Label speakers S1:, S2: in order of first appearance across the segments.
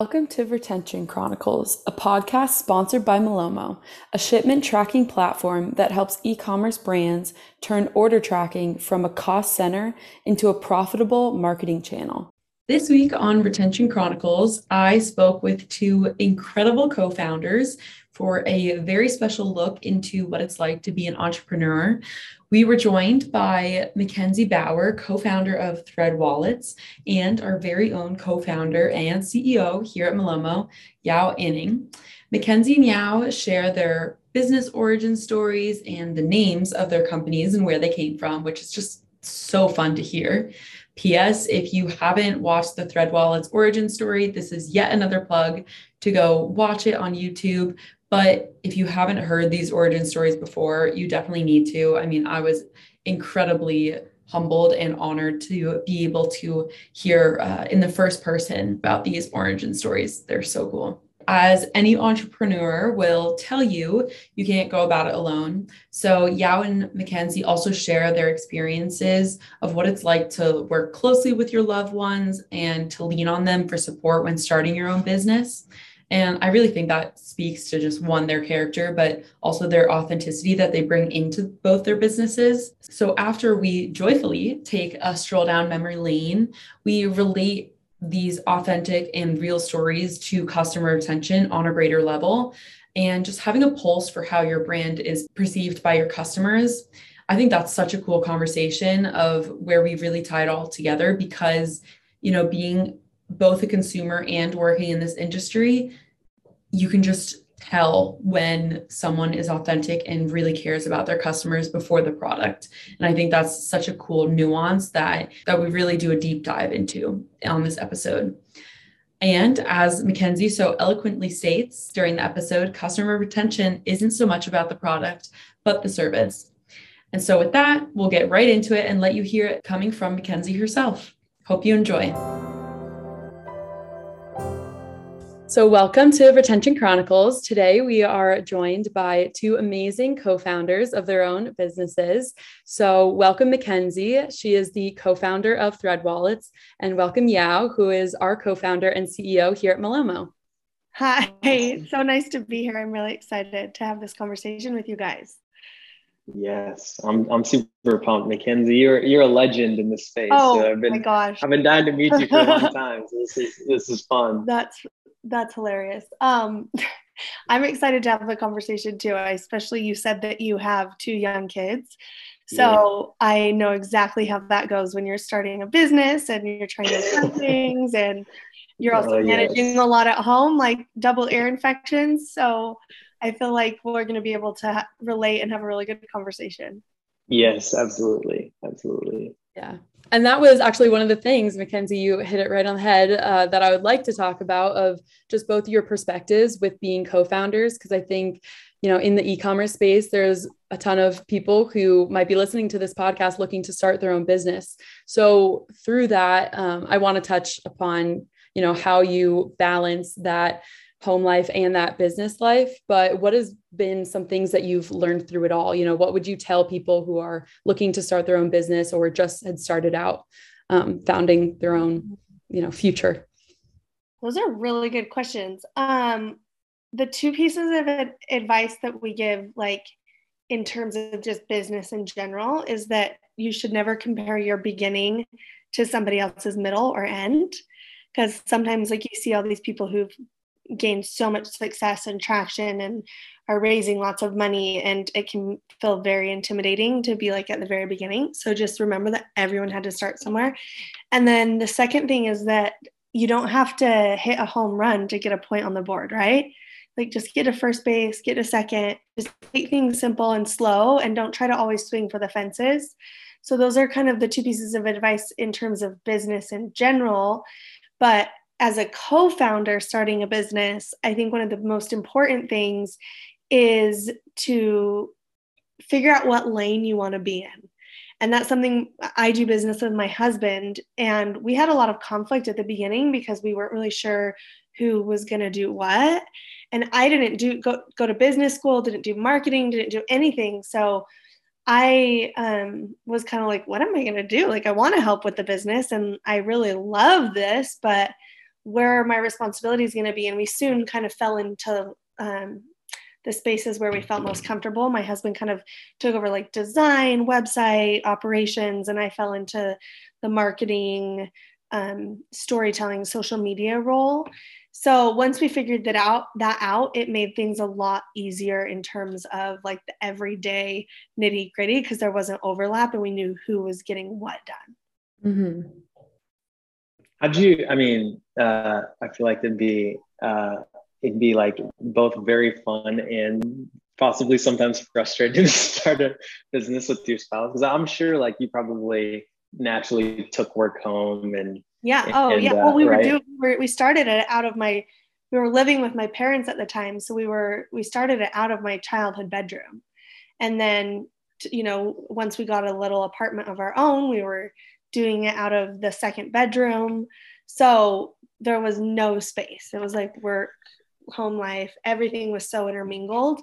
S1: Welcome to Retention Chronicles, a podcast sponsored by Malomo, a shipment tracking platform that helps e commerce brands turn order tracking from a cost center into a profitable marketing channel. This week on Retention Chronicles, I spoke with two incredible co founders for a very special look into what it's like to be an entrepreneur. We were joined by McKenzie Bauer, co founder of ThreadWallets, and our very own co founder and CEO here at Malomo, Yaw Aning. McKenzie and Yaw share their business origin stories and the names of their companies and where they came from, which is just so fun to hear. P.S. If you haven't watched the ThreadWallets origin story, this is yet another plug to go watch it on YouTube. But if you haven't heard these origin stories before, you definitely need to. I mean, I was incredibly humbled and honored to be able to hear uh, in the first person about these origin stories. They're so cool. As any entrepreneur will tell you, you can't go about it alone. So, Yaw and McKenzie also share their experiences of what it's like to work closely with your loved ones and to lean on them for support when starting your own business. And I really think that speaks to just one, their character, but also their authenticity that they bring into both their businesses. So after we joyfully take a stroll down memory lane, we relate these authentic and real stories to customer retention on a greater level and just having a pulse for how your brand is perceived by your customers. I think that's such a cool conversation of where we really tie it all together because, you know, being both a consumer and working in this industry, you can just tell when someone is authentic and really cares about their customers before the product. And I think that's such a cool nuance that that we really do a deep dive into on this episode. And as McKenzie so eloquently states during the episode, customer retention isn't so much about the product, but the service. And so with that, we'll get right into it and let you hear it coming from McKenzie herself. Hope you enjoy. So, welcome to Retention Chronicles. Today, we are joined by two amazing co founders of their own businesses. So, welcome McKenzie. She is the co founder of ThreadWallets, and welcome Yaw, who is our co founder and CEO here at Malomo.
S2: Hi, so nice to be here. I'm really excited to have this conversation with you guys.
S3: Yes, I'm I'm super pumped, McKenzie. You're you're a legend in this space.
S2: Oh so been, my gosh,
S3: I've been dying to meet you for a long time. So this is this is fun.
S2: That's that's hilarious. Um, I'm excited to have the conversation too. I, Especially you said that you have two young kids. So yeah. I know exactly how that goes when you're starting a business and you're trying to run things and you're also oh, managing yes. a lot at home, like double ear infections. So I feel like we're going to be able to ha- relate and have a really good conversation.
S3: Yes, absolutely. Absolutely.
S1: Yeah. And that was actually one of the things, McKenzie, you hit it right on the head uh, that I would like to talk about of just both your perspectives with being co founders. Because I think, you know, in the e commerce space, there's a ton of people who might be listening to this podcast looking to start their own business. So through that, um, I want to touch upon, you know, how you balance that home life and that business life but what has been some things that you've learned through it all? You know what would you tell people who are looking to start their own business or just had started out um, founding their own you know future?
S2: Those are really good questions. Um, the two pieces of advice that we give like in terms of just business in general is that you should never compare your beginning to somebody else's middle or end because sometimes like you see all these people who've gained so much success and traction and are raising lots of money and it can feel very intimidating to be like at the very beginning. So just remember that everyone had to start somewhere. And then the second thing is that you don't have to hit a home run to get a point on the board right? Like just get a first base get a second. Just take things simple and slow and don't try to always swing for the fences. So those are kind of the two pieces of advice in terms of business in general. But as a co founder starting a business, I think one of the most important things is to figure out what lane you want to be in. And that's something I do business with my husband. And we had a lot of conflict at the beginning because we weren't really sure who was going to do what. And I didn't do go, go to business school, didn't do marketing, didn't do anything. So I um, was kind of like, what am I going to do? Like, I want to help with the business and I really love this, but where are my responsibilities going to be and we soon kind of fell into um, the spaces where we felt most comfortable. My husband kind of took over like design website operations and i fell into the marketing um, storytelling social media role. So once we figured that out that out it made things a lot easier in terms of like the everyday nitty gritty because there wasn't overlap and we knew who was getting what done.
S3: Mm-hmm. How'd you i mean uh, i feel like it'd be uh, it'd be like both very fun and possibly sometimes frustrating to start a business with your spouse because i'm sure like you probably naturally took work home and
S2: yeah. Oh, and, yeah. Uh, well, we right? were doing. We started it out of my. We were living with my parents at the time, so we were. We started it out of my childhood bedroom, and then you know once we got a little apartment of our own, we were doing it out of the second bedroom. So there was no space. It was like work, home life. Everything was so intermingled,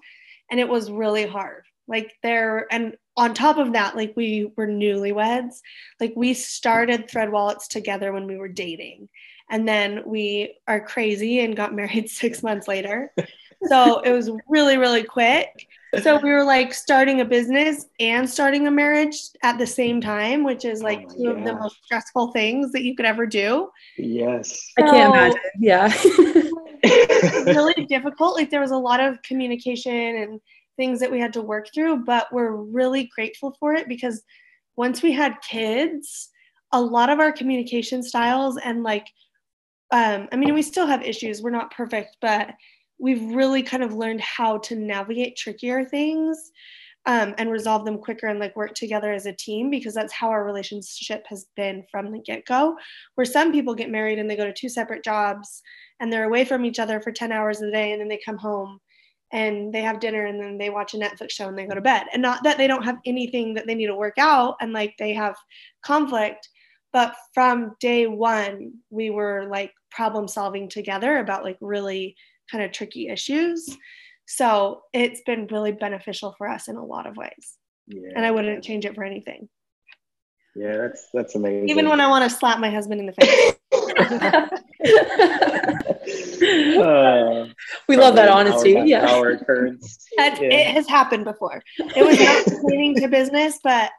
S2: and it was really hard. Like there, and on top of that, like we were newlyweds. Like we started ThreadWallets together when we were dating. And then we are crazy and got married six months later. so it was really, really quick. So we were like starting a business and starting a marriage at the same time, which is like oh two of the most stressful things that you could ever do.
S3: Yes.
S1: So, I can't imagine. Yeah.
S2: really difficult. Like there was a lot of communication and things that we had to work through, but we're really grateful for it because once we had kids, a lot of our communication styles and like, um, I mean, we still have issues. We're not perfect, but we've really kind of learned how to navigate trickier things um, and resolve them quicker and like work together as a team because that's how our relationship has been from the get go. Where some people get married and they go to two separate jobs and they're away from each other for 10 hours a day and then they come home and they have dinner and then they watch a Netflix show and they go to bed. And not that they don't have anything that they need to work out and like they have conflict, but from day one, we were like problem solving together about like really kind of tricky issues. So it's been really beneficial for us in a lot of ways. Yeah. And I wouldn't change it for anything.
S3: Yeah, that's that's amazing.
S2: Even when I want to slap my husband in the face.
S1: uh, we love that honesty.
S3: Our,
S1: yeah,
S3: our occurrence.
S2: yeah. It has happened before. It was not pertaining to business, but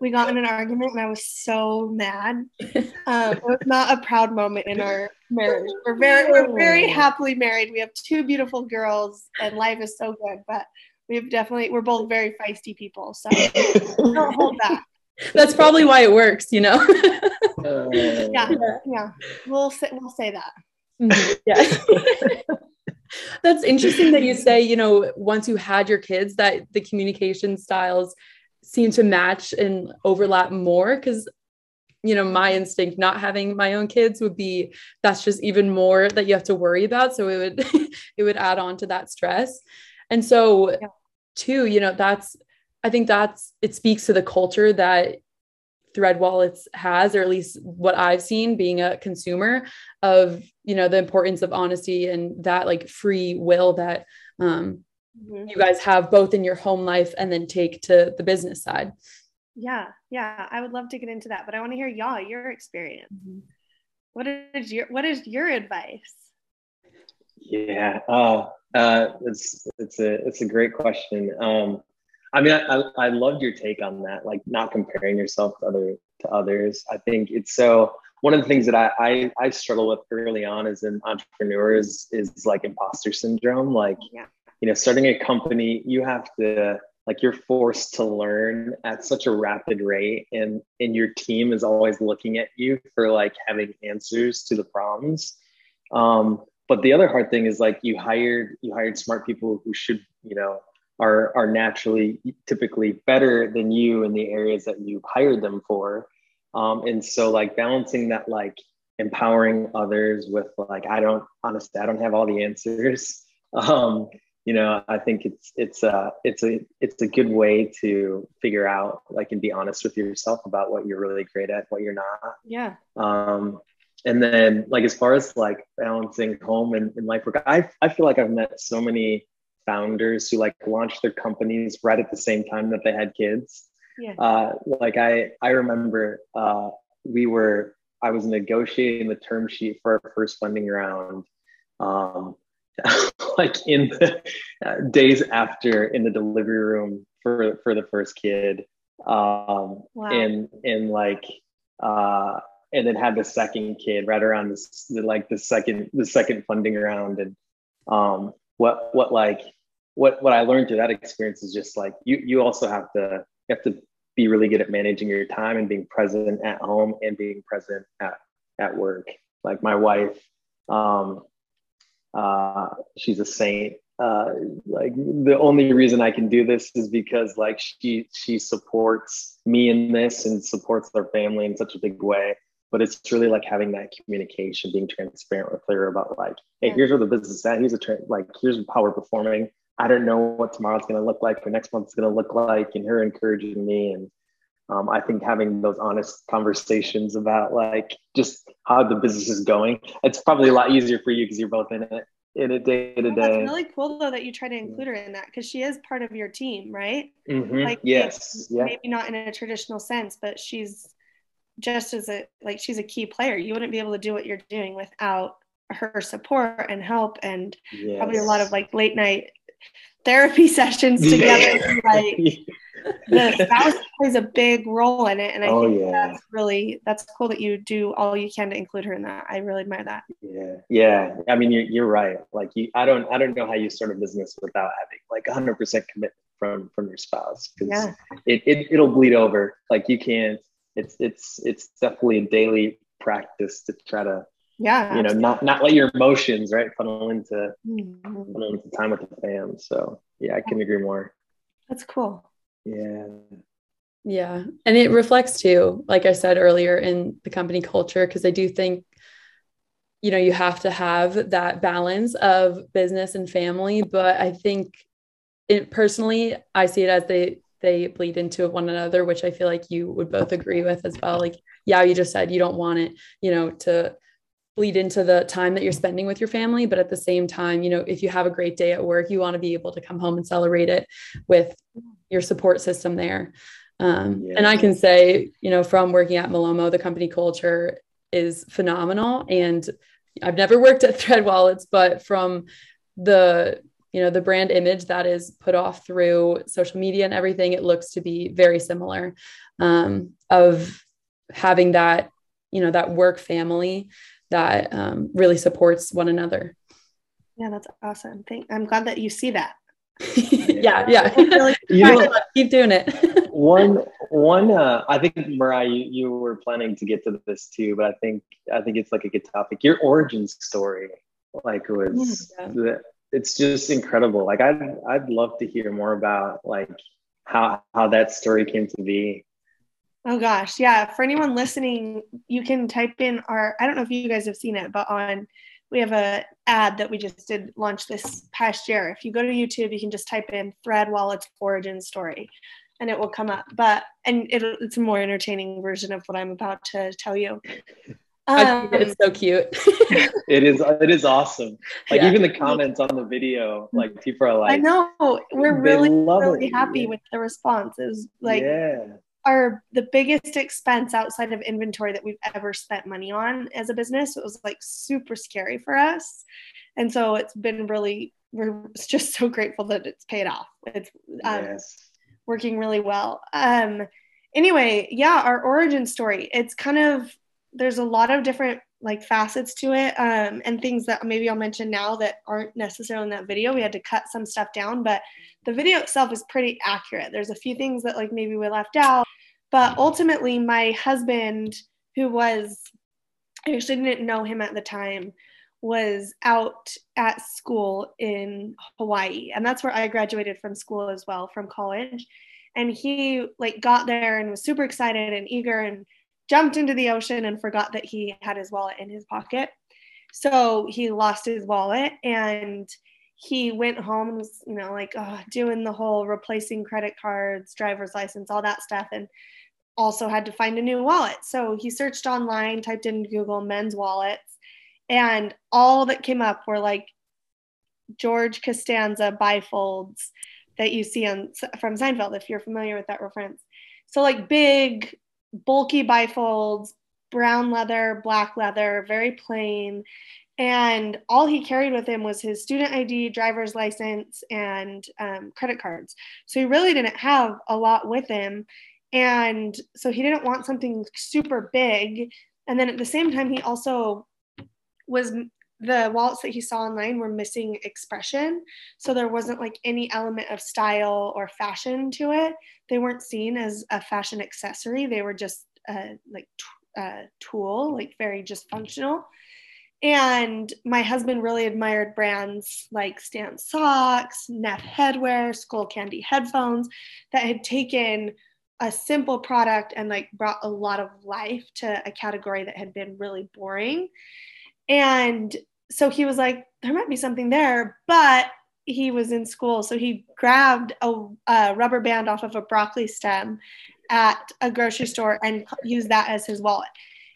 S2: we got in an argument, and I was so mad. Um, it was not a proud moment in our marriage. We're very, we're very happily married. We have two beautiful girls, and life is so good. But we've definitely, we're both very feisty people, so don't hold back.
S1: That's probably why it works, you know.
S2: uh, yeah, yeah. We'll say we'll say that.
S1: Mm-hmm. Yeah. That's interesting that you say, you know, once you had your kids, that the communication styles seem to match and overlap more because you know my instinct not having my own kids would be that's just even more that you have to worry about so it would it would add on to that stress and so yeah. too you know that's I think that's it speaks to the culture that ThreadWallets has, or at least what I've seen being a consumer of, you know, the importance of honesty and that like free will that um, mm-hmm. you guys have both in your home life and then take to the business side.
S2: Yeah, yeah, I would love to get into that, but I want to hear y'all your experience. Mm-hmm. What is your What is your advice?
S3: Yeah, uh, uh, it's it's a it's a great question. Um, I mean, I, I loved your take on that, like not comparing yourself to other to others. I think it's so one of the things that I, I, I struggle with early on as an entrepreneur is, is like imposter syndrome. Like, yeah. You know, starting a company, you have to like you're forced to learn at such a rapid rate and and your team is always looking at you for like having answers to the problems. Um, but the other hard thing is like you hired you hired smart people who should, you know, are are naturally typically better than you in the areas that you hired them for um, and so like balancing that like empowering others with like i don't honestly i don't have all the answers um, you know i think it's it's a it's a it's a good way to figure out like and be honest with yourself about what you're really great at what you're not
S2: yeah
S3: um and then like as far as like balancing home and, and life work i i feel like i've met so many founders who like launched their companies right at the same time that they had kids. Yeah. Uh, like I, I remember uh, we were I was negotiating the term sheet for our first funding round. Um, like in the uh, days after in the delivery room for for the first kid um wow. and and like uh and then had the second kid right around this like the second the second funding round and um what what like what what I learned through that experience is just like you you also have to you have to be really good at managing your time and being present at home and being present at at work. Like my wife, um, uh, she's a saint. Uh, like the only reason I can do this is because like she she supports me in this and supports their family in such a big way. But it's really like having that communication, being transparent or clear about like, hey, here's where the business is at. Here's a tra- like here's how we're performing. I don't know what tomorrow's going to look like or next month's going to look like, and her encouraging me. And um, I think having those honest conversations about like just how the business is going, it's probably a lot easier for you because you're both in it in a day to day.
S2: That's really cool though that you try to include her in that because she is part of your team, right?
S3: Mm-hmm. Like yes,
S2: yeah. maybe not in a traditional sense, but she's just as a like she's a key player. You wouldn't be able to do what you're doing without her support and help and yes. probably a lot of like late night therapy sessions together. like the spouse plays a big role in it, and I oh, think yeah. that's really that's cool that you do all you can to include her in that. I really admire that.
S3: Yeah, yeah. I mean, you're you're right. Like you, I don't I don't know how you start a business without having like 100 percent commitment from from your spouse because yeah. it, it it'll bleed over. Like you can't. It's it's it's definitely a daily practice to try to
S2: yeah
S3: you know not not let your emotions right funnel into mm-hmm. funnel into time with the fam so yeah i can agree more
S2: that's cool
S3: yeah.
S1: Yeah. And it reflects too like i said earlier in the company culture because i do think you know you have to have that balance of business and family but i think it personally i see it as they they bleed into one another which i feel like you would both agree with as well. Like yeah you just said you don't want it you know to bleed into the time that you're spending with your family but at the same time you know if you have a great day at work you want to be able to come home and celebrate it with your support system there um, yeah. and i can say you know from working at malomo the company culture is phenomenal and i've never worked at ThreadWallets but from the you know the brand image that is put off through social media and everything it looks to be very similar um, of having that you know that work family that um, really supports one another.
S2: Yeah, that's awesome. Thank, I'm glad that you see that.
S1: yeah, yeah. you know, keep doing it.
S3: one, one. Uh, I think Mariah, you, you were planning to get to this too, but I think I think it's like a good topic. Your origin story, like, was yeah. it's just incredible. Like, I'd I'd love to hear more about like how how that story came to be
S2: Oh gosh, yeah. For anyone listening, you can type in our. I don't know if you guys have seen it, but on we have a ad that we just did launch this past year. If you go to YouTube, you can just type in Thread Wallet's origin story, and it will come up. But and it, it's a more entertaining version of what I'm about to tell you.
S1: Um, it's so cute.
S3: it is. It is awesome. Like yeah. even the comments on the video, like people are like,
S2: "I know." We're really, really it. happy with the response. It was like,
S3: yeah
S2: are the biggest expense outside of inventory that we've ever spent money on as a business. It was like super scary for us. And so it's been really, we're just so grateful that it's paid off. It's um, yes. working really well. Um, anyway, yeah, our origin story, it's kind of, there's a lot of different like facets to it um, and things that maybe I'll mention now that aren't necessarily in that video. We had to cut some stuff down, but the video itself is pretty accurate. There's a few things that like maybe we left out, but ultimately, my husband, who was, I actually didn't know him at the time, was out at school in Hawaii. And that's where I graduated from school as well, from college. And he like got there and was super excited and eager and jumped into the ocean and forgot that he had his wallet in his pocket. So he lost his wallet and he went home and was, you know, like oh, doing the whole replacing credit cards, driver's license, all that stuff. And also had to find a new wallet. So he searched online, typed in Google men's wallets, and all that came up were like George Costanza bifolds that you see on from Seinfeld, if you're familiar with that reference. So like big, bulky bifolds, brown leather, black leather, very plain. And all he carried with him was his student ID, driver's license, and um, credit cards. So he really didn't have a lot with him. And so he didn't want something super big. And then at the same time, he also was the wallets that he saw online were missing expression. So there wasn't like any element of style or fashion to it. They weren't seen as a fashion accessory. They were just uh, like t- uh, tool, like very just functional. And my husband really admired brands like Stance Socks, Neff Headwear, Skullcandy headphones that had taken a simple product and like brought a lot of life to a category that had been really boring. And so he was like, there might be something there, but he was in school. So he grabbed a, a rubber band off of a broccoli stem at a grocery store and used that as his wallet.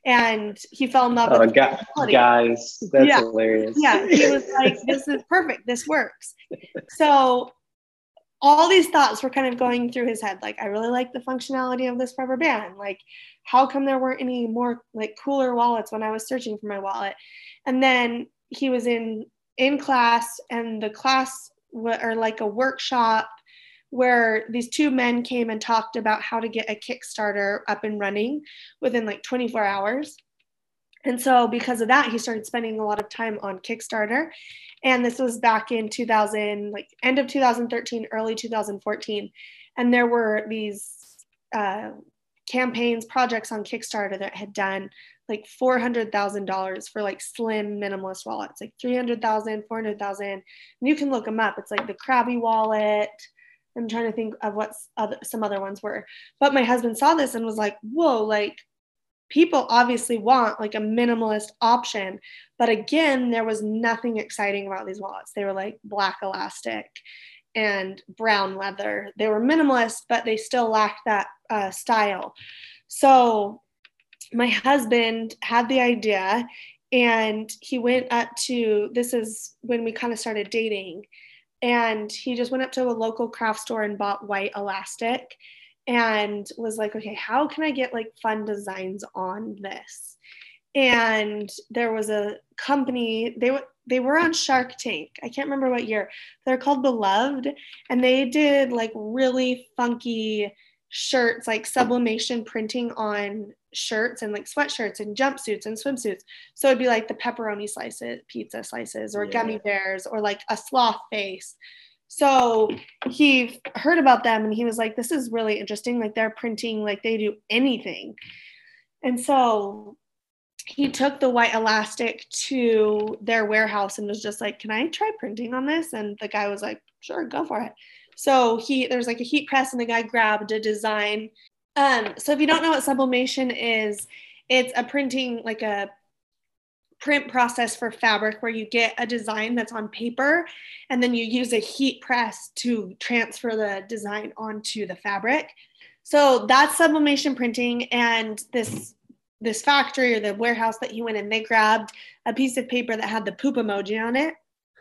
S2: And he fell in love
S3: oh,
S2: with
S3: ga- guys. That's
S2: yeah.
S3: hilarious.
S2: Yeah, he was like, "This is perfect. This works." So all these thoughts were kind of going through his head. Like, I really like the functionality of this rubber band. Like, how come there weren't any more like cooler wallets when I was searching for my wallet? And then he was in in class, and the class or like a workshop where these two men came and talked about how to get a Kickstarter up and running within like 24 hours. And so, because of that, he started spending a lot of time on Kickstarter. And this was back in 2000, like end of 2013, early 2014. And there were these uh, campaigns, projects on Kickstarter that had done like $400,000 for like slim minimalist wallets, like 300,000, 400,000. And you can look them up. It's like the Crabby wallet, I'm trying to think of what other, some other ones were. But my husband saw this and was like, whoa, like people obviously want like a minimalist option. But again, there was nothing exciting about these wallets. They were like black elastic and brown leather. They were minimalist, but they still lacked that uh, style. So my husband had the idea and he went up to this is when we kind of started dating and he just went up to a local craft store and bought white elastic and was like okay how can i get like fun designs on this and there was a company they were they were on shark tank i can't remember what year they're called beloved and they did like really funky shirts like sublimation printing on shirts and like sweatshirts and jumpsuits and swimsuits. So it'd be like the pepperoni slices, pizza slices, or yeah. gummy bears, or like a sloth face. So he heard about them and he was like, this is really interesting. Like they're printing, like they do anything. And so he took the white elastic to their warehouse and was just like, can I try printing on this? And the guy was like, sure, go for it. So he there's like a heat press and the guy grabbed a design um, so if you don't know what sublimation is, it's a printing like a print process for fabric where you get a design that's on paper and then you use a heat press to transfer the design onto the fabric. So that's sublimation printing and this this factory or the warehouse that he went in, they grabbed a piece of paper that had the poop emoji on it.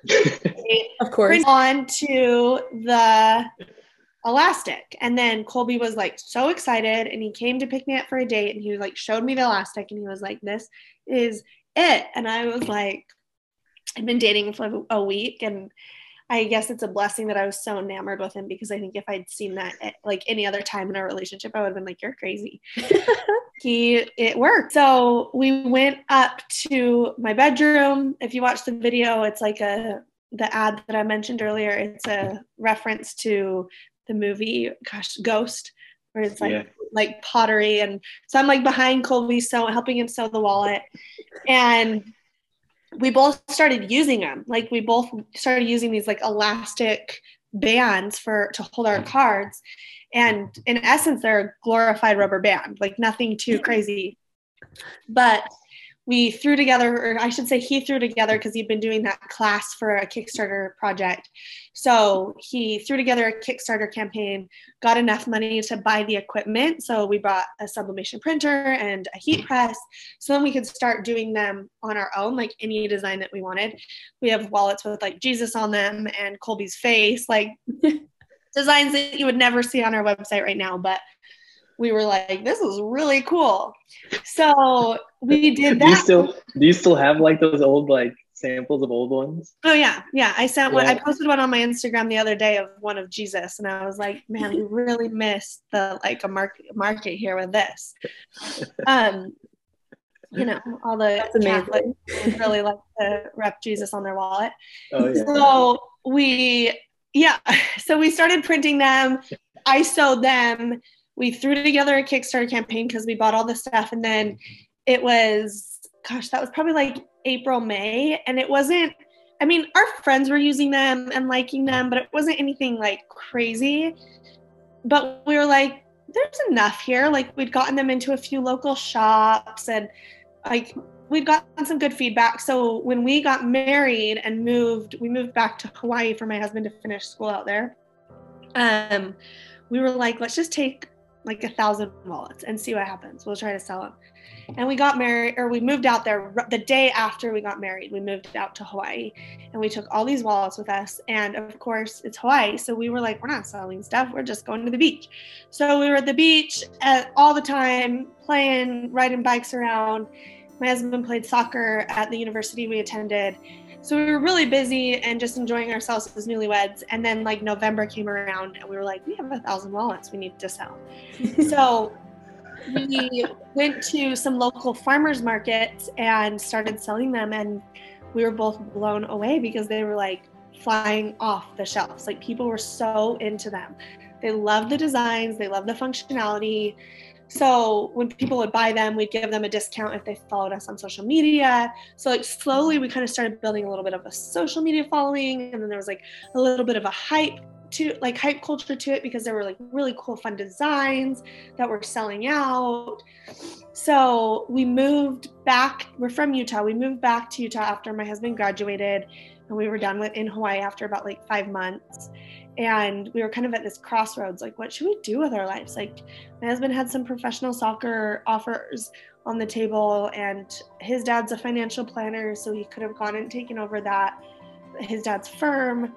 S1: of course.
S2: Onto the elastic. And then Colby was like so excited and he came to pick me up for a date and he was like showed me the elastic and he was like, This is it. And I was like, I've been dating for a week and I guess it's a blessing that I was so enamored with him because I think if I'd seen that at, like any other time in our relationship, I would have been like, You're crazy. he it worked. So we went up to my bedroom. If you watch the video, it's like a the ad that I mentioned earlier, it's a reference to the movie, gosh, Ghost, where it's like yeah. Like pottery, and so I'm like behind Colby, so helping him sew the wallet, and we both started using them. Like we both started using these like elastic bands for to hold our cards, and in essence, they're a glorified rubber band, like nothing too crazy, but we threw together, or I should say, he threw together because he'd been doing that class for a Kickstarter project. So he threw together a Kickstarter campaign, got enough money to buy the equipment. So we bought a sublimation printer and a heat press. So then we could start doing them on our own, like any design that we wanted. We have wallets with like Jesus on them and Colby's face, like designs that you would never see on our website right now. But we were like, this is really cool. So we did that.
S3: do you still do you still have like those old like samples of old ones?
S2: Oh yeah, yeah. I sent one. I posted one on my Instagram the other day of one of Jesus, and I was like, man, we really missed the like a market market here with this. Um, you know, all the Catholics really like to rep Jesus on their wallet. Oh, yeah. So we, yeah, so we started printing them. I sewed them. We threw together a Kickstarter campaign because we bought all the stuff, and then it was, gosh, that was probably like April, May, and it wasn't. I mean, our friends were using them and liking them, but it wasn't anything like crazy. But we were like, there's enough here. Like we'd gotten them into a few local shops and like we've gotten some good feedback. So when we got married and moved, we moved back to Hawaii for my husband to finish school out there. Um, we were like, let's just take like a thousand wallets and see what happens. We'll try to sell them. And we got married, or we moved out there the day after we got married. We moved out to Hawaii and we took all these wallets with us. And of course, it's Hawaii. So we were like, we're not selling stuff, we're just going to the beach. So we were at the beach at, all the time, playing, riding bikes around. My husband played soccer at the university we attended. So we were really busy and just enjoying ourselves as newlyweds. And then like November came around and we were like, we have a thousand wallets we need to sell. so we went to some local farmers markets and started selling them. And we were both blown away because they were like flying off the shelves. Like people were so into them. They loved the designs. They loved the functionality so when people would buy them we'd give them a discount if they followed us on social media. So like slowly we kind of started building a little bit of a social media following and then there was like a little bit of a hype to like hype culture to it because there were like really cool fun designs that were selling out. So we moved back we're from utah we moved back to utah after my husband graduated and we were done with in hawaii after about like five months and we were kind of at this crossroads like what should we do with our lives? Like my husband had some professional soccer offers on the table and his dad's a financial planner so he could have gone and taken over that his dad's firm.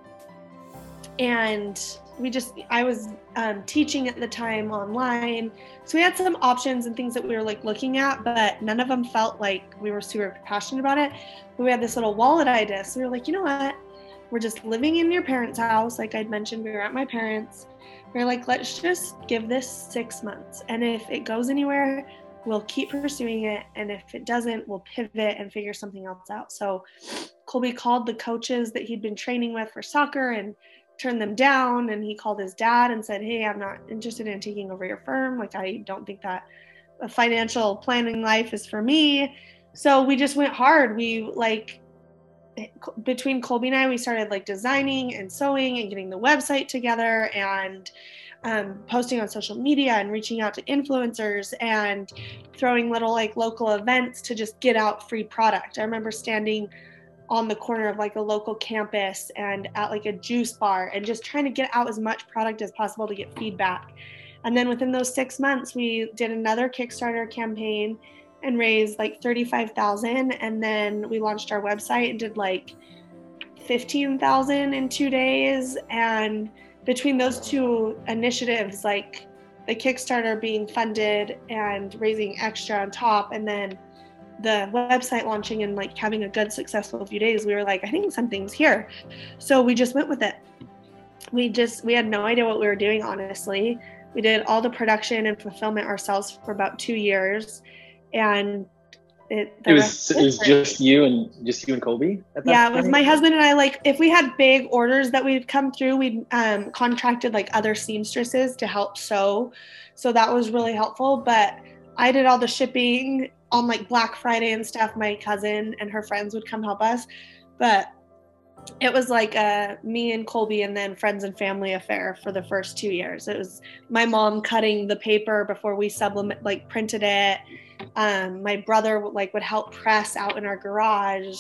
S2: And we just i was um, teaching at the time online. So we had some options and things that we were like looking at but none of them felt like we were super passionate about it. But we had this little wallet idea. So we were like you know what we're just living in your parents house like i'd mentioned we were at my parents. We are like let's just give this six months and if it goes anywhere we'll keep pursuing it and if it doesn't we'll pivot and figure something else out. So colby called the coaches that he'd been training with for soccer and turned them down and he called his dad and said hey i'm not interested in taking over your firm. Like i don't think that a financial planning life is for me. So we just went hard. We like between colby and i we started like designing and sewing and getting the website together and um, posting on social media and reaching out to influencers and throwing little like local events to just get out free product i remember standing on the corner of like a local campus and at like a juice bar and just trying to get out as much product as possible to get feedback. And then within those six months, we did another Kickstarter campaign and raised like 35,000. And then we launched our website and did like 15,000 in two days. And between those two initiatives, like the Kickstarter being funded and raising extra on top, and then the website launching and like having a good successful few days we were like i think something's here so we just went with it we just we had no idea what we were doing honestly we did all the production and fulfillment ourselves for about two years and
S3: it, it was it was just you and just you and Colby.
S2: yeah, it was my husband and I. Like, if we had big orders that we'd come through, we'd um, contracted like other seamstresses to help sew, so that was really helpful. But I did all the shipping on like Black Friday and stuff, my cousin and her friends would come help us. But it was like me and Colby and then friends and family affair for the first two years. It was my mom cutting the paper before we sublimate like printed it. Um, my brother like would help press out in our garage.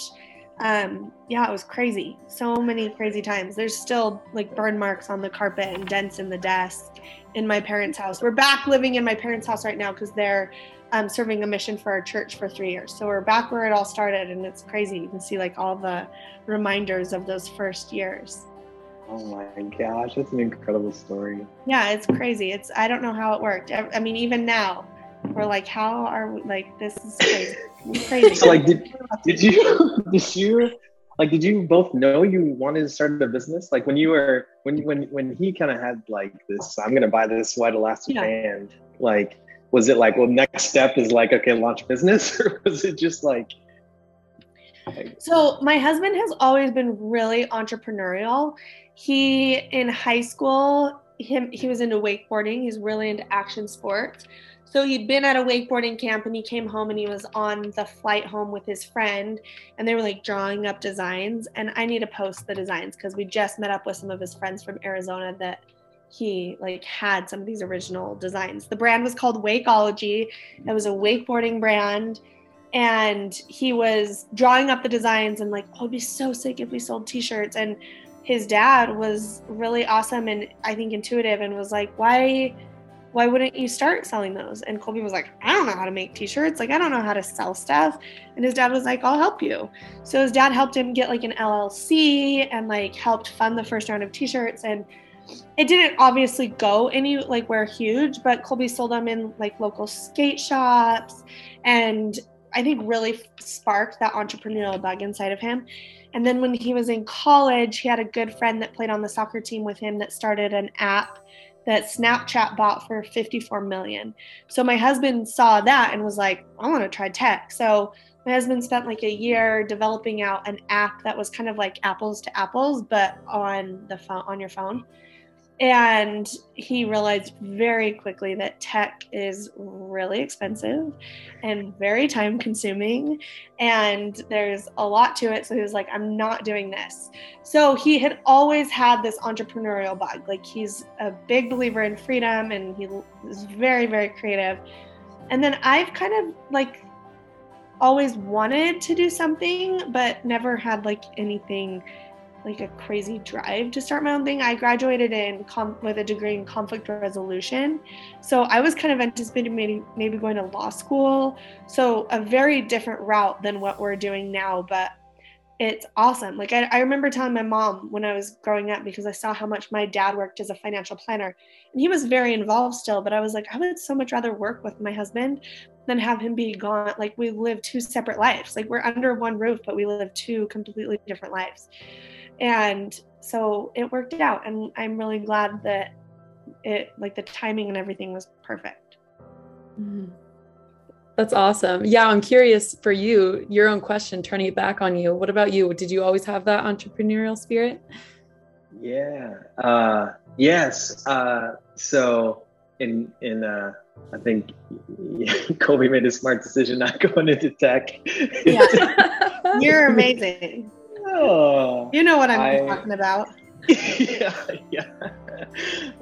S2: Um, yeah, it was crazy. So many crazy times. There's still like burn marks on the carpet and dents in the desk in my parents' house. We're back living in my parents' house right now because they're um, serving a mission for our church for three years. So we're back where it all started, and it's crazy. You can see like all the reminders of those first years.
S3: Oh my gosh, that's an incredible story.
S2: Yeah, it's crazy. It's I don't know how it worked. I, I mean, even now, we're like, how are we like this is crazy. crazy.
S3: So like did, did you did you like did you both know you wanted to start a business? Like when you were when when when he kind of had like this, I'm gonna buy this white elastic yeah. band, like was it like well next step is like okay launch business or was it just like
S2: so my husband has always been really entrepreneurial. He in high school him he was into wakeboarding. He's really into action sports. So he'd been at a wakeboarding camp and he came home and he was on the flight home with his friend and they were like drawing up designs. And i need to post the designs because we just met up with some of his friends from arizona that he like had some of these original designs the brand was called wakeology it was a wakeboarding brand and he was drawing up the designs and like oh it'd be so sick if we sold t-shirts and his dad was really awesome and I think intuitive and was like, why why wouldn't you start selling those? And Colby was like, I don't know how to make t-shirts. Like I don't know how to sell stuff. And his dad was like, I'll help you. So his dad helped him get like an LLC and like helped fund the first round of t-shirts and it didn't obviously go any like where huge, but Colby sold them in like local skate shops and I think really sparked that entrepreneurial bug inside of him. And then when he was in college, he had a good friend that played on the soccer team with him that started an app that Snapchat bought for 54 million. So my husband saw that and was like, I want to try tech. So my husband spent like a year developing out an app that was kind of like apples to apples, but on the phone on your phone and he realized very quickly that tech is really expensive and very time consuming and there's a lot to it. So he was like i'm not doing this. So he had always had this entrepreneurial bug. Like he's a big believer in freedom and he is very very creative. And then i've kind of like always wanted to do something but never had like anything like a crazy drive to start my own thing. I graduated in com- with a degree in conflict resolution, so I was kind of anticipating maybe maybe going to law school. So a very different route than what we're doing now, but it's awesome. Like I, I remember telling my mom when I was growing up because I saw how much my dad worked as a financial planner, and he was very involved still. But I was like, I would so much rather work with my husband than have him be gone. Like we live two separate lives. Like we're under one roof, but we live two completely different lives. And so it worked out. And I'm really glad that it, like the timing and everything was perfect.
S1: Mm-hmm. That's awesome. Yeah, I'm curious for you, your own question, turning it back on you. What about you? Did you always have that entrepreneurial spirit?
S3: Yeah. Uh, yes. Uh, so in in uh, I think Kobe made a smart decision not going into tech.
S2: Yeah. You're amazing. Oh, you know what I'm I, talking about.
S3: yeah, yeah.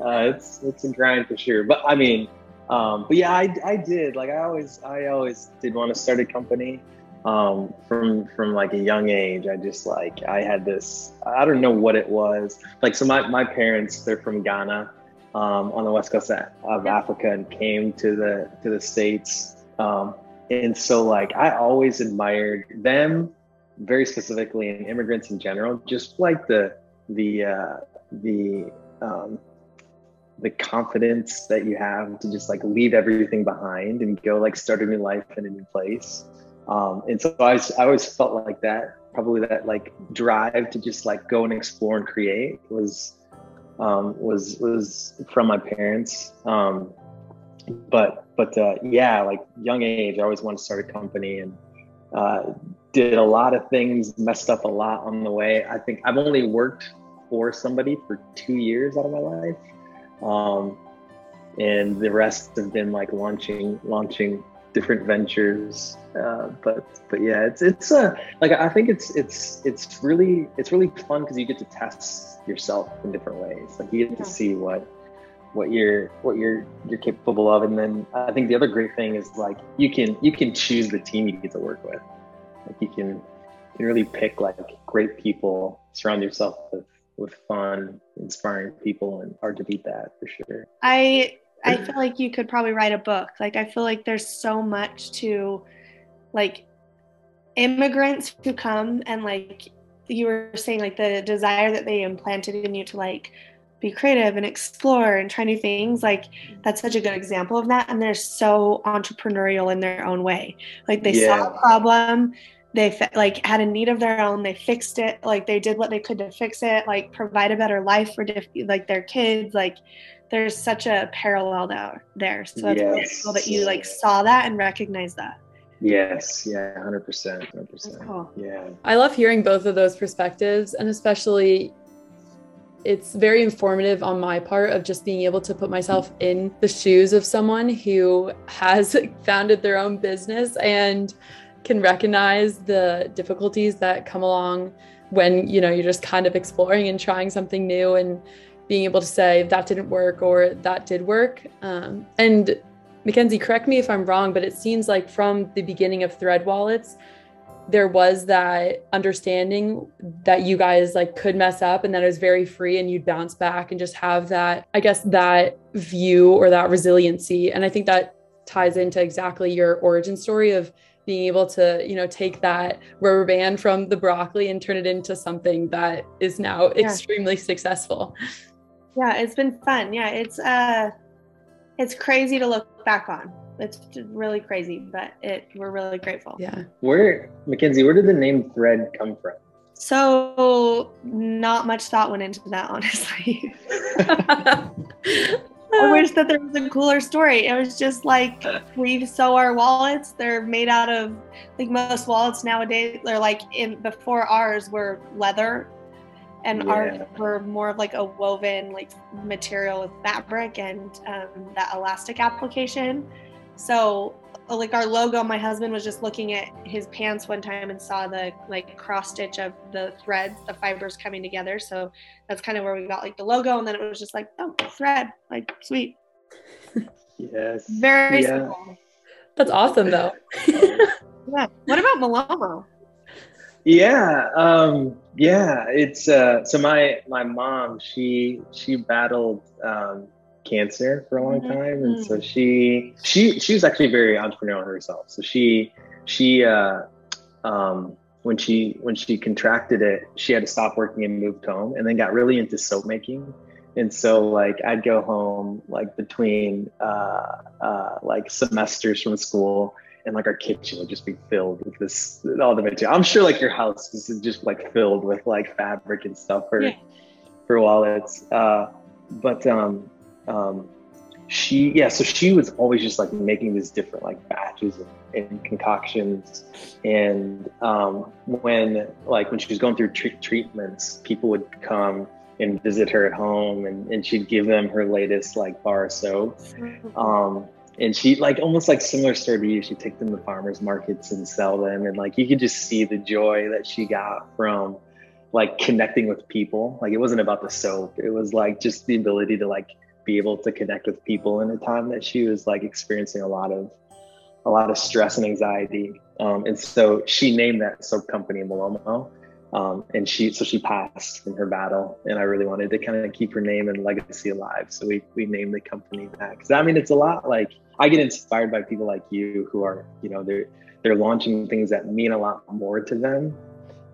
S3: Uh, it's it's a grind for sure. But I mean, um, but yeah, I, I did. Like I always I always did want to start a company. Um, from from like a young age, I just like I had this. I don't know what it was. Like so, my my parents they're from Ghana, um, on the west coast of Africa, and came to the to the states. Um, and so like I always admired them very specifically in immigrants in general, just like the the uh, the um, the confidence that you have to just like leave everything behind and go like start a new life in a new place. Um, and so I, I always felt like that, probably that like drive to just like go and explore and create was um, was was from my parents. Um, but but uh, yeah, like young age, I always wanted to start a company and uh, did a lot of things, messed up a lot on the way. I think I've only worked for somebody for two years out of my life. Um, and the rest have been like launching, launching different ventures. Uh, but, but yeah, it's, it's, uh, like, I think it's, it's, it's really, it's really fun because you get to test yourself in different ways. Like you get yeah. to see what, what you're what you're you're capable of and then i think the other great thing is like you can you can choose the team you get to work with like you can, you can really pick like great people, surround yourself with with fun, inspiring people, and hard to beat that for sure.
S2: I I feel like you could probably write a book. Like I feel like there's so much to like immigrants who come and like you were saying like the desire that they implanted in you to like be creative and explore and try new things like that's such a good example of that and they're so entrepreneurial in their own way like they yeah. saw a problem they like had a need of their own they fixed it like they did what they could to fix it like provide a better life for diff- like their kids like there's such a parallel there there so that's yes. really cool that you like saw that and recognized that
S3: Yes, yeah, 100%. 100%. Cool. Yeah.
S1: I love hearing both of those perspectives and especially it's very informative on my part of just being able to put myself in the shoes of someone who has founded their own business and can recognize the difficulties that come along when you know you're just kind of exploring and trying something new and being able to say that didn't work or that did work. Um, and McKenzie, correct me if I'm wrong, but it seems like from the beginning of ThreadWallets, there was that understanding that you guys like could mess up and that it was very free and you'd bounce back and just have that, I guess, that view or that resiliency. And I think that ties into exactly your origin story of being able to, you know, take that rubber band from the broccoli and turn it into something that is now yeah. extremely successful.
S2: Yeah, it's been fun. Yeah, it's uh it's crazy to look back on. It's really crazy, but it we're really grateful.
S1: Yeah.
S3: Where McKenzie, where did the name Thread come from?
S2: So not much thought went into that, honestly. I wish that there was a cooler story. It was just like we sew our wallets. They're made out of like most wallets nowadays. They're like in before ours were leather and yeah. ours were more of like a woven like material with fabric and um, that elastic application so like our logo my husband was just looking at his pants one time and saw the like cross stitch of the threads the fibers coming together. So that's kind of where we got like the logo and then it was just like oh thread like sweet.
S3: Yes.
S2: Very yeah. simple.
S1: That's awesome though.
S2: Yeah. What about malomo
S3: yeah um yeah it's uh so my my mom she she battled um cancer for a long mm-hmm. time and so she she she was actually very entrepreneurial herself so she she uh um when she when she contracted it she had to stop working and moved home and then got really into soap making and so like i'd go home like between uh uh like semesters from school and like our kitchen would just be filled with this all the material. I'm sure like your house is just like filled with like fabric and stuff for yeah. for wallets. Uh, but um, um, she yeah, so she was always just like making these different like batches and, and concoctions. And um, when like when she was going through tre- treatments, people would come and visit her at home and, and she'd give them her latest like bar soap. Mm-hmm. Um, and she like almost like similar story to you. She take them to farmers markets and sell them, and like you could just see the joy that she got from like connecting with people. Like it wasn't about the soap; it was like just the ability to like be able to connect with people in a time that she was like experiencing a lot of a lot of stress and anxiety. Um, and so she named that soap company Malomo. Um, and she so she passed in her battle and i really wanted to kind of keep her name and legacy alive so we we named the company that because i mean it's a lot like i get inspired by people like you who are you know they're they're launching things that mean a lot more to them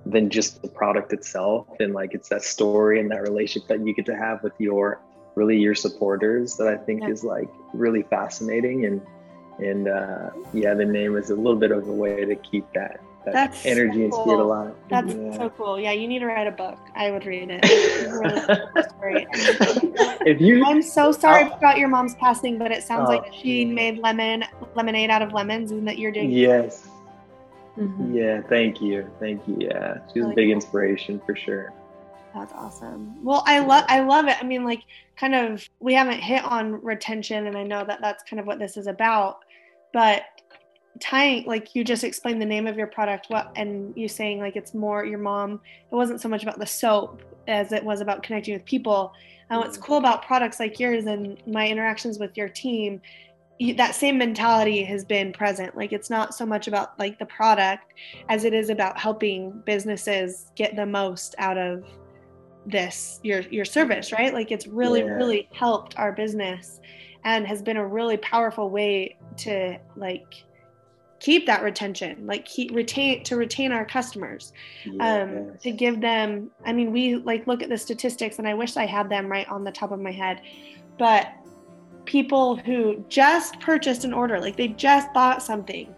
S3: than just the product itself and like it's that story and that relationship that you get to have with your really your supporters that i think yeah. is like really fascinating and and uh, yeah the name is a little bit of a way to keep that that That's energy so and spirit cool. alive.
S2: That's yeah. so cool. Yeah, you need to write a book. I would read it. if you, I'm so sorry I'll, about your mom's passing, but it sounds like oh. she made lemon lemonade out of lemons, and that you're doing.
S3: Yes. Mm-hmm. Yeah. Thank you. Thank you. Yeah, she's really a big cool. inspiration for sure.
S2: That's awesome. Well, I love I love it. I mean, like, kind of, we haven't hit on retention, and I know that that's kind of what this is about. But tying like you just explained the name of your product what and you saying like it's more your mom it wasn't so much about the soap as it was about connecting with people and what's mm-hmm. cool about products like yours and my interactions with your team that same mentality has been present like it's not so much about like the product as it is about helping businesses get the most out of this your your service right? Like it's really yeah. really helped our business and has been a really powerful way to like keep that retention like keep retain to retain our customers um to give them i mean we like look at the statistics and i wish i had them right on the top of my head but people who just purchased an order like they just bought something.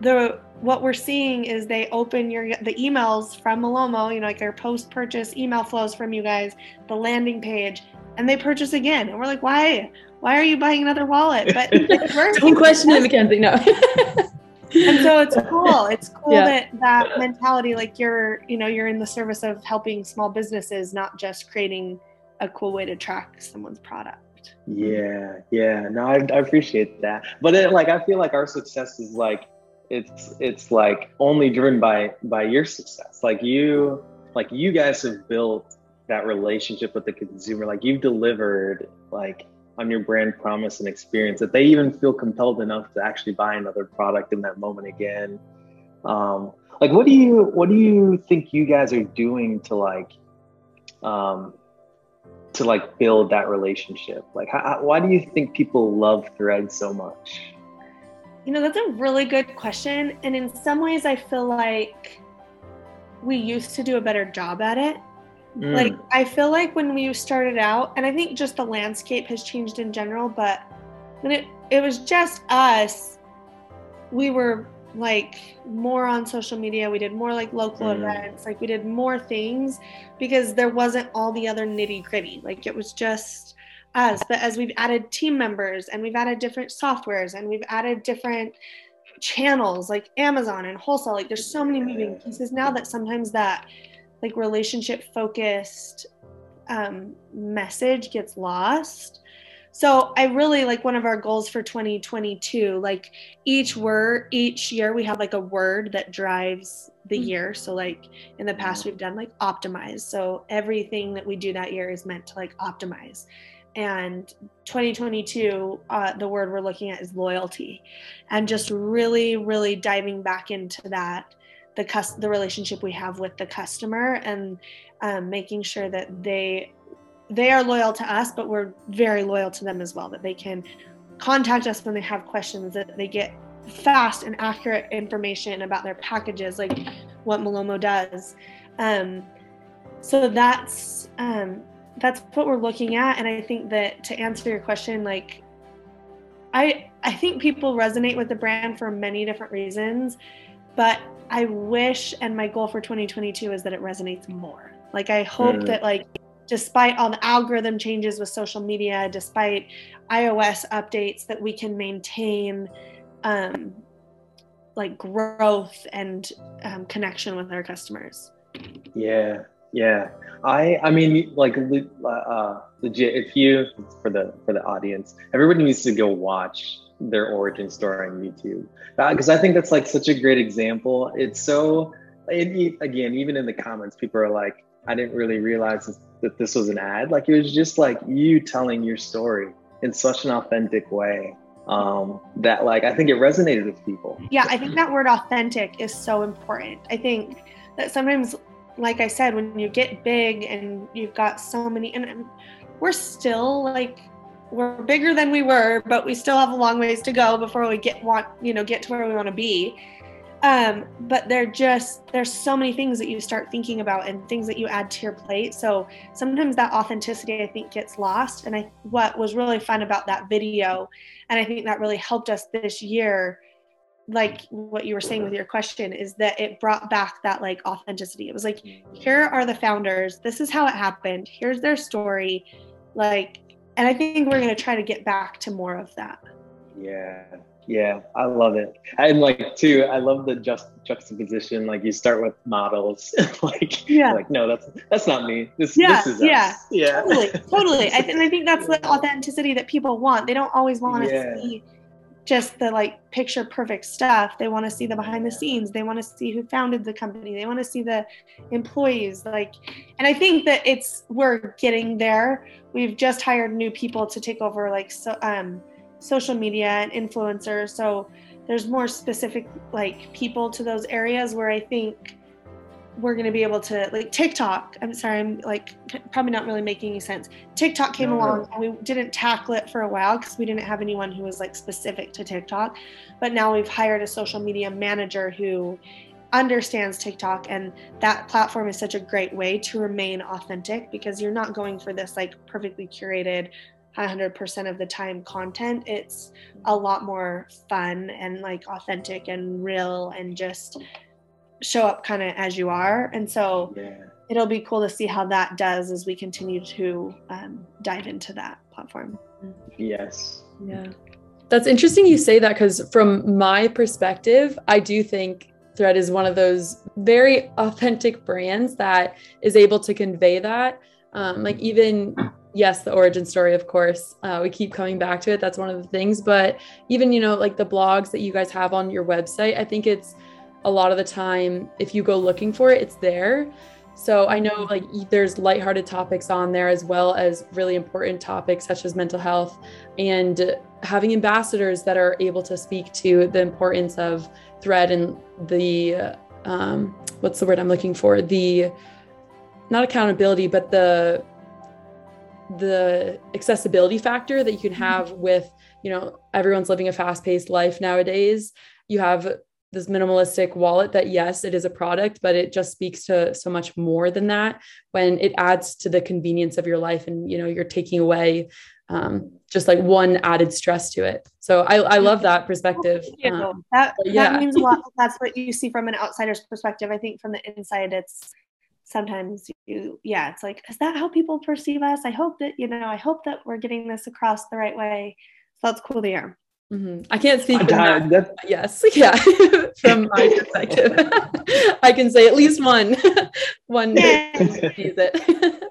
S2: The what we're seeing is they open your the emails from Malomo, you know, like our post purchase email flows from you guys, the landing page, and they purchase again. And we're like, why? Why are you buying another wallet? But
S1: don't question it, McKenzie. No.
S2: and so it's cool. It's cool yeah. that that mentality, like you're, you know, you're in the service of helping small businesses, not just creating a cool way to track someone's product.
S3: Yeah, yeah. No, I, I appreciate that. But it, like, I feel like our success is like it's it's like only driven by by your success. Like you like you guys have built that relationship with the consumer. Like you've delivered like on your brand promise and experience that they even feel compelled enough to actually buy another product in that moment again. Um like what do you what do you think you guys are doing to like um to like build that relationship? Like how, why do you think people love thread so much
S2: you know, that's a really good question. And in some ways, I feel like we used to do a better job at it. Mm. Like, I feel like when we started out, and I think just the landscape has changed in general, but when it, it was just us, we were like more on social media. We did more like local mm. events, like we did more things because there wasn't all the other nitty gritty. Like, it was just, us, but as we've added team members and we've added different softwares and we've added different channels like Amazon and wholesale, like there's so many moving pieces now that sometimes that like relationship focused um, message gets lost. So I really like one of our goals for 2022, like each word, each year we have like a word that drives the mm-hmm. year. So like in the past we've done like optimize. So everything that we do that year is meant to like optimize and 2022 uh, the word we're looking at is loyalty. And just really really diving back into that the cus- the relationship we have with the customer and um, making sure that they they are loyal to us but we're very loyal to them as well that they can contact us when they have questions that they get fast and accurate information about their packages like what malomo does. Um, so that's um, that's what we're looking at. And i think that to answer your question like i i think people resonate with the brand for many different reasons but i wish and my goal for 2022 is that it resonates more. Like i hope mm. that like despite all the algorithm changes with social media despite ios updates that we can maintain um, like growth and um, connection with our customers.
S3: Yeah yeah, I I mean like uh, legit. If you for the for the audience, everybody needs to go watch their origin story on YouTube because uh, I think that's like such a great example. It's so it, again, even in the comments, people are like, I didn't really realize that this was an ad. Like it was just like you telling your story in such an authentic way um, that like I think it resonated with people.
S2: Yeah, I think that word authentic is so important. I think that sometimes like I said, when you get big and you've got so many, and we're still like we're bigger than we were, but we still have a long ways to go before we get want you know get to where we want to be. Um, but they're just there's so many things that you start thinking about and things that you add to your plate. So sometimes that authenticity I think gets lost. And I what was really fun about that video, and I think that really helped us this year like what you were saying with your question is that it brought back that like authenticity. It was like, mm-hmm. here are the founders. This is how it happened. Here's their story. Like, and I think we're going to try to get back to more of that.
S3: Yeah. Yeah. I love it. And like, too, I love the just juxtaposition. Like, you start with models. like, yeah. like, no, that's, that's not me. This,
S2: yeah,
S3: this is
S2: yeah,
S3: us.
S2: Yeah. Totally. Totally. I, and I think that's the authenticity that people want. They don't always want to yeah. see just the like picture perfect stuff. They want to see the behind the scenes. They want to see who founded the company. They want to see the employees. Like, and I think that it's we're getting there. We've just hired new people to take over like so um, social media and influencers. So there's more specific like people to those areas where I think we're going to be able to like TikTok. I'm sorry, I'm like probably not really making any sense. TikTok came no, along no. and we didn't tackle it for a while because we didn't have anyone who was like specific to TikTok. But now we've hired a social media manager who understands TikTok and that platform is such a great way to remain authentic because you're not going for this like perfectly curated 100% of the time content. It's a lot more fun and like authentic and real and just show up kind of as you are. And so yeah. it'll be cool to see how that does as we continue to um, dive into that platform.
S3: Yes.
S1: Yeah. That's interesting you say that because from my perspective, I do think Thread is one of those very authentic brands that is able to convey that. Um, like even yes, the origin story, of course, uh, we keep coming back to it. That's one of the things. But even you know like the blogs that you guys have on your website, I think it's a lot of the time if you go looking for it, it's there. So I know like there's lighthearted topics on there as well as really important topics such as mental health and having ambassadors that are able to speak to the importance of thread and the um, what's the word I'm looking for? The not accountability but the the accessibility factor that you can have with you know everyone's living a fast-paced life nowadays. You have this minimalistic wallet that yes it is a product but it just speaks to so much more than that when it adds to the convenience of your life and you know you're taking away um, just like one added stress to it. So i, I love that perspective
S2: um, that, yeah. that means a lot. That's what you see from an outsider's perspective. I think from the inside it's sometimes you yeah it's like is that how people perceive us? I hope that you know i hope that we're getting this across the right way. So that's cool to hear
S1: Mm-hmm. I can't speak. That, that. Yes, yeah. From my perspective, I can say at least one, one sees it.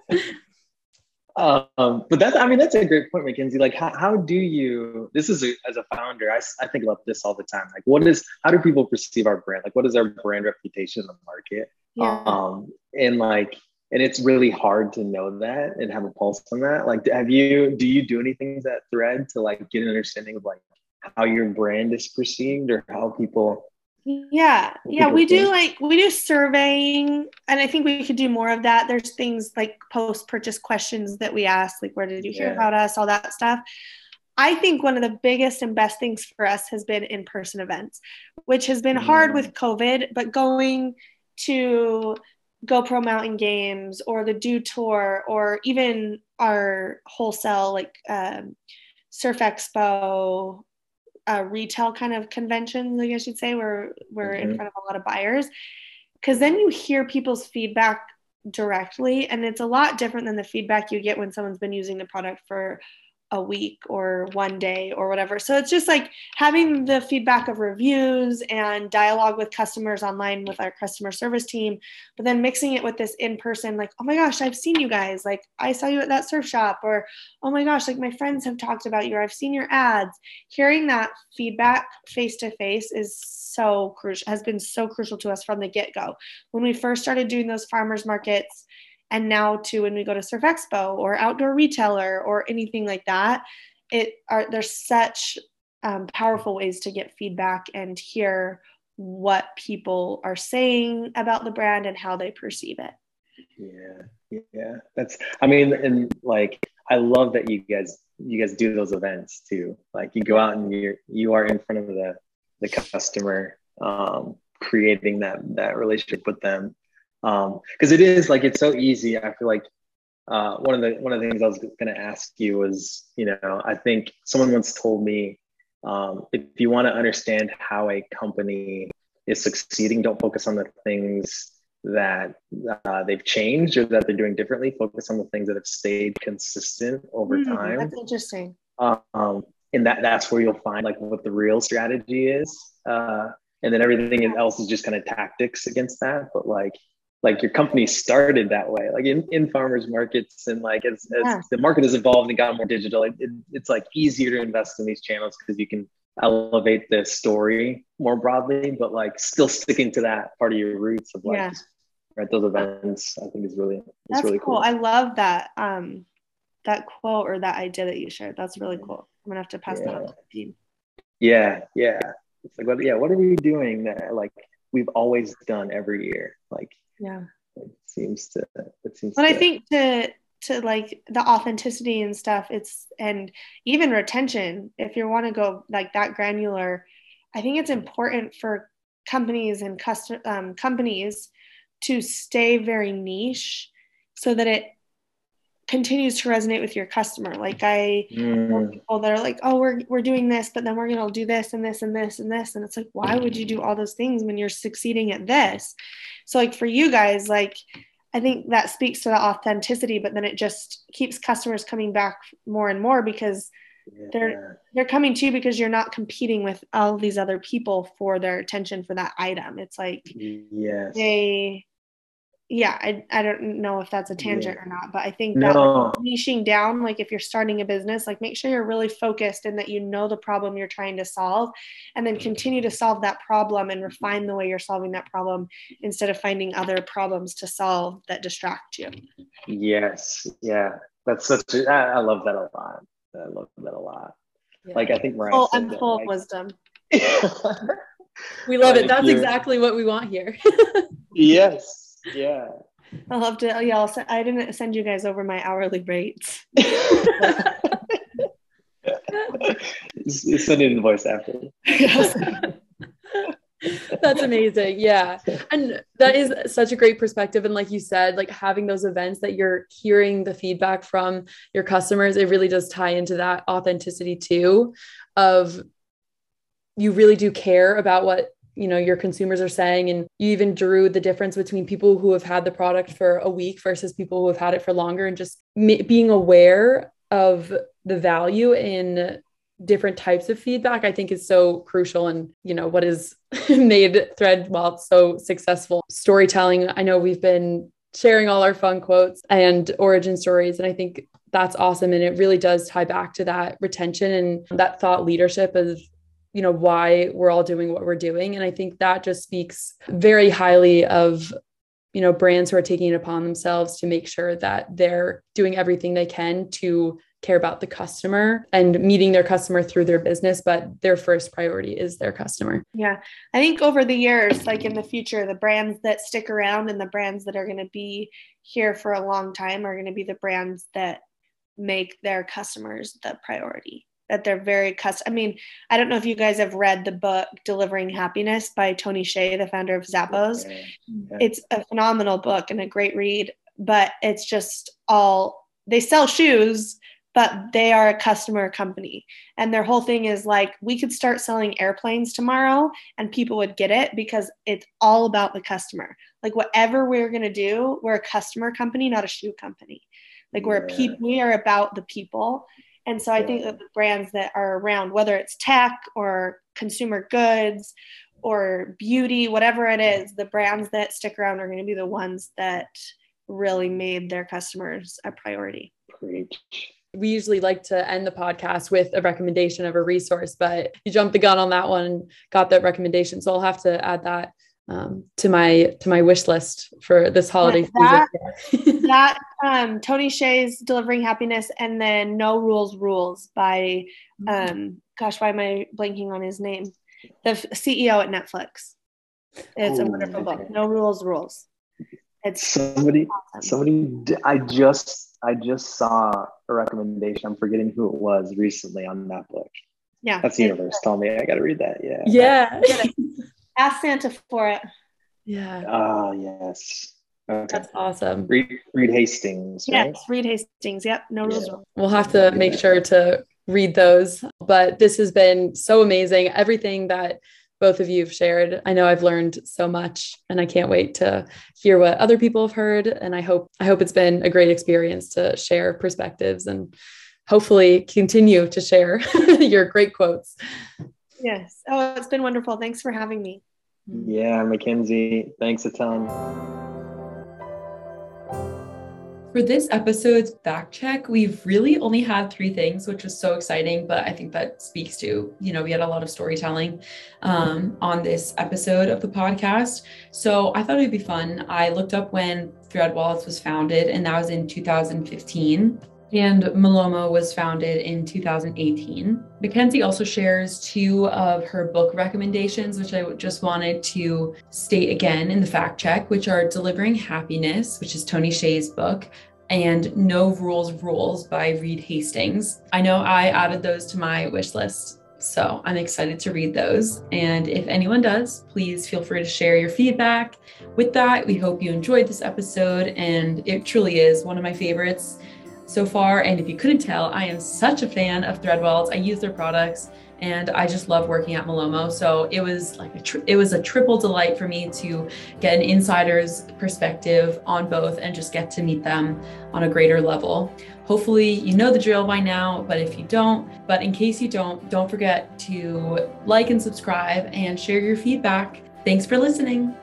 S3: um, but that's, I mean, that's a great point, McKenzie. Like, how, how do you? This is a, as a founder, I, I think about this all the time. Like, what is? How do people perceive our brand? Like, what is our brand reputation in the market? Yeah. Um, and like, and it's really hard to know that and have a pulse on that. Like, have you? Do you do anything that thread to like get an understanding of like how your brand is perceived or how people
S2: yeah yeah we do like we do surveying and i think we could do more of that there's things like post purchase questions that we ask like where did you hear yeah. about us all that stuff i think one of the biggest and best things for us has been in-person events which has been mm. hard with covid but going to GoPro Mountain Games or the Dew Tour or even our wholesale like um, Surf Expo, uh, retail kind of conventions, I guess you'd say, where we're mm-hmm. in front of a lot of buyers. Because then you hear people's feedback directly, and it's a lot different than the feedback you get when someone's been using the product for a week or one day or whatever. So it's just like having the feedback of reviews and dialogue with customers online with our customer service team, but then mixing it with this in person, like, oh my gosh, I've seen you guys. Like, I saw you at that surf shop, or oh my gosh, like my friends have talked about you, or I've seen your ads. Hearing that feedback face to face is so crucial, has been so crucial to us from the get go. When we first started doing those farmers markets, and now to when we go to surf expo or outdoor retailer or anything like that it are there's such um, powerful ways to get feedback and hear what people are saying about the brand and how they perceive it.
S3: Yeah yeah that's i mean and like i love that you guys you guys do those events too. Like you go out and you're you are in front of the the customer um creating that that relationship with them because um, it is like it's so easy. I feel like uh, one of the one of the things I was going to ask you was, you know, I think someone once told me um, if you want to understand how a company is succeeding, don't focus on the things that uh, they've changed or that they're doing differently. Focus on the things that have stayed consistent over mm, time.
S2: That's interesting.
S3: Um, and that that's where you'll find like what the real strategy is. Uh, and then everything else is just kind of tactics against that. But like like your company started that way like in, in farmers markets and like as, yeah. as the market has evolved and got more digital it, it, it's like easier to invest in these channels because you can elevate the story more broadly but like still sticking to that part of your roots of like yeah. at those events i think is really it's
S2: that's
S3: really
S2: cool. cool i love that um that quote or that idea that you shared that's really cool i'm gonna have to pass yeah. that on to the team
S3: yeah yeah it's like what yeah what are we doing that like we've always done every year. Like
S2: yeah,
S3: it seems to it seems.
S2: But
S3: to,
S2: I think to to like the authenticity and stuff, it's and even retention. If you want to go like that granular, I think it's important for companies and custom um, companies to stay very niche so that it continues to resonate with your customer. Like I
S3: Mm.
S2: people that are like, oh, we're we're doing this, but then we're gonna do this and this and this and this. And it's like, why would you do all those things when you're succeeding at this? So like for you guys, like I think that speaks to the authenticity, but then it just keeps customers coming back more and more because they're they're coming to you because you're not competing with all these other people for their attention for that item. It's like
S3: yes.
S2: they yeah I, I don't know if that's a tangent
S3: Yeah.
S2: or not but i think that
S3: No.
S2: like, niching down like if you're starting a business like make sure you're really focused and that you know the problem you're trying to solve and then mm-hmm. continue to solve that problem and refine the way you're solving that problem instead of finding other problems to solve that distract you
S3: Yes. Yeah. That's such a. I, I love that a lot. I love that a lot. Like I think Mariah
S2: oh
S3: said
S2: i'm
S3: that,
S2: full of
S3: like-
S2: wisdom
S1: We love
S3: Like,
S1: it. That's exactly what we want here.
S3: yes. Yeah.
S2: i'll have to oh, yeah I'll, se- i didn't send you guys over my hourly rates
S3: S- Send an invoice after. Yes.
S1: That's amazing. Yeah. And that is such a great perspective. And like you said, like having those events that you're hearing the feedback from your customers, it really does tie into that authenticity too of you really do care about what you know your consumers are saying and you even drew the difference between people who have had the product for a week versus people who have had it for longer and just being aware of the value in different types of feedback i think is so crucial. And you know what has made thread it's so successful storytelling. I know we've been sharing all our fun quotes and origin stories and i think that's awesome. And it really does tie back to that retention and that thought leadership of you know why we're all doing what we're doing and i think that just speaks very highly of you know brands who are taking it upon themselves to make sure that they're doing everything they can to care about the customer and meeting their customer through their business but their first priority is their customer
S2: Yeah. I think over the years, like in the future, the brands that stick around and the brands that are going to be here for a long time are going to be the brands that make their customers the priority. That they're very custom. I mean, I don't know if you guys have read the book Delivering Happiness by Tony Hsieh, the founder of Zappos.
S3: Yeah. Yeah.
S2: It's a phenomenal book and a great read, but it's just all they sell shoes, but they are a customer company. And their whole thing is like, we could start selling airplanes tomorrow and people would get it because it's all about the customer. Like, whatever we're going to do, we're a customer company, not a shoe company. Like, we're a
S3: Yeah.
S2: people, we are about the people. And so I think that the brands that are around, whether it's tech or consumer goods or beauty, whatever it is, the brands that stick around are going to be the ones that really made their customers a priority.
S3: Preach.
S1: we usually like to end the podcast with a recommendation of a resource, but you jumped the gun on that one and got that recommendation. So I'll have to add that um, to my to my wish list for this holiday
S2: that-
S1: season.
S2: that um, Tony Hsieh's Delivering Happiness and then No Rules Rules by, um, gosh, why am I blanking on his name? The f- CEO at Netflix. It's a
S3: Oh,
S2: wonderful book. No Rules Rules. It's
S3: Somebody,
S2: awesome.
S3: somebody. d- I just, I just saw a recommendation. I'm forgetting who it was recently on that book.
S2: Yeah.
S3: That's the universe. Tell me, I got to read that. Yeah.
S1: yeah.
S2: Ask Santa for it.
S1: Yeah.
S3: Oh yes. Okay.
S1: That's awesome.
S3: Reed, Reed Hastings. Right?
S2: Yes. Reed Hastings. Yep. No Rules
S3: Yeah.
S2: Rules.
S1: We'll have to make sure to read those. But this has been so amazing. Everything that both of you have shared. I know I've learned so much and I can't wait to hear what other people have heard. And I hope I hope it's been a great experience to share perspectives and hopefully continue to share your great quotes.
S2: Yes. Oh, it's been wonderful. Thanks for having me.
S3: Yeah, McKenzie. Thanks a ton.
S1: For this episode's fact check, we've really only had three things, which was so exciting. But I think that speaks to, you know, we had a lot of storytelling um, on this episode of the podcast. So I thought it'd be fun. I looked up when ThreadWallets was founded, and that was in 2015. And Malomo was founded in 2018. McKenzie also shares two of her book recommendations, which I just wanted to state again in the fact check, which are Delivering Happiness, which is Tony Hsieh's book, and No Rules Rules by Reed Hastings. I know I added those to my wish list. So I'm excited to read those. And if anyone does, please feel free to share your feedback. With that, we hope you enjoyed this episode, and it truly is one of my favorites so far. And if you couldn't tell, I am such a fan of ThreadWallets. I use their products and I just love working at Malomo. So it was like a tri- it was a triple delight for me to get an insider's perspective on both and just get to meet them on a greater level. Hopefully you know the drill by now, but if you don't, but in case you don't, don't forget to like and subscribe and share your feedback. Thanks for listening.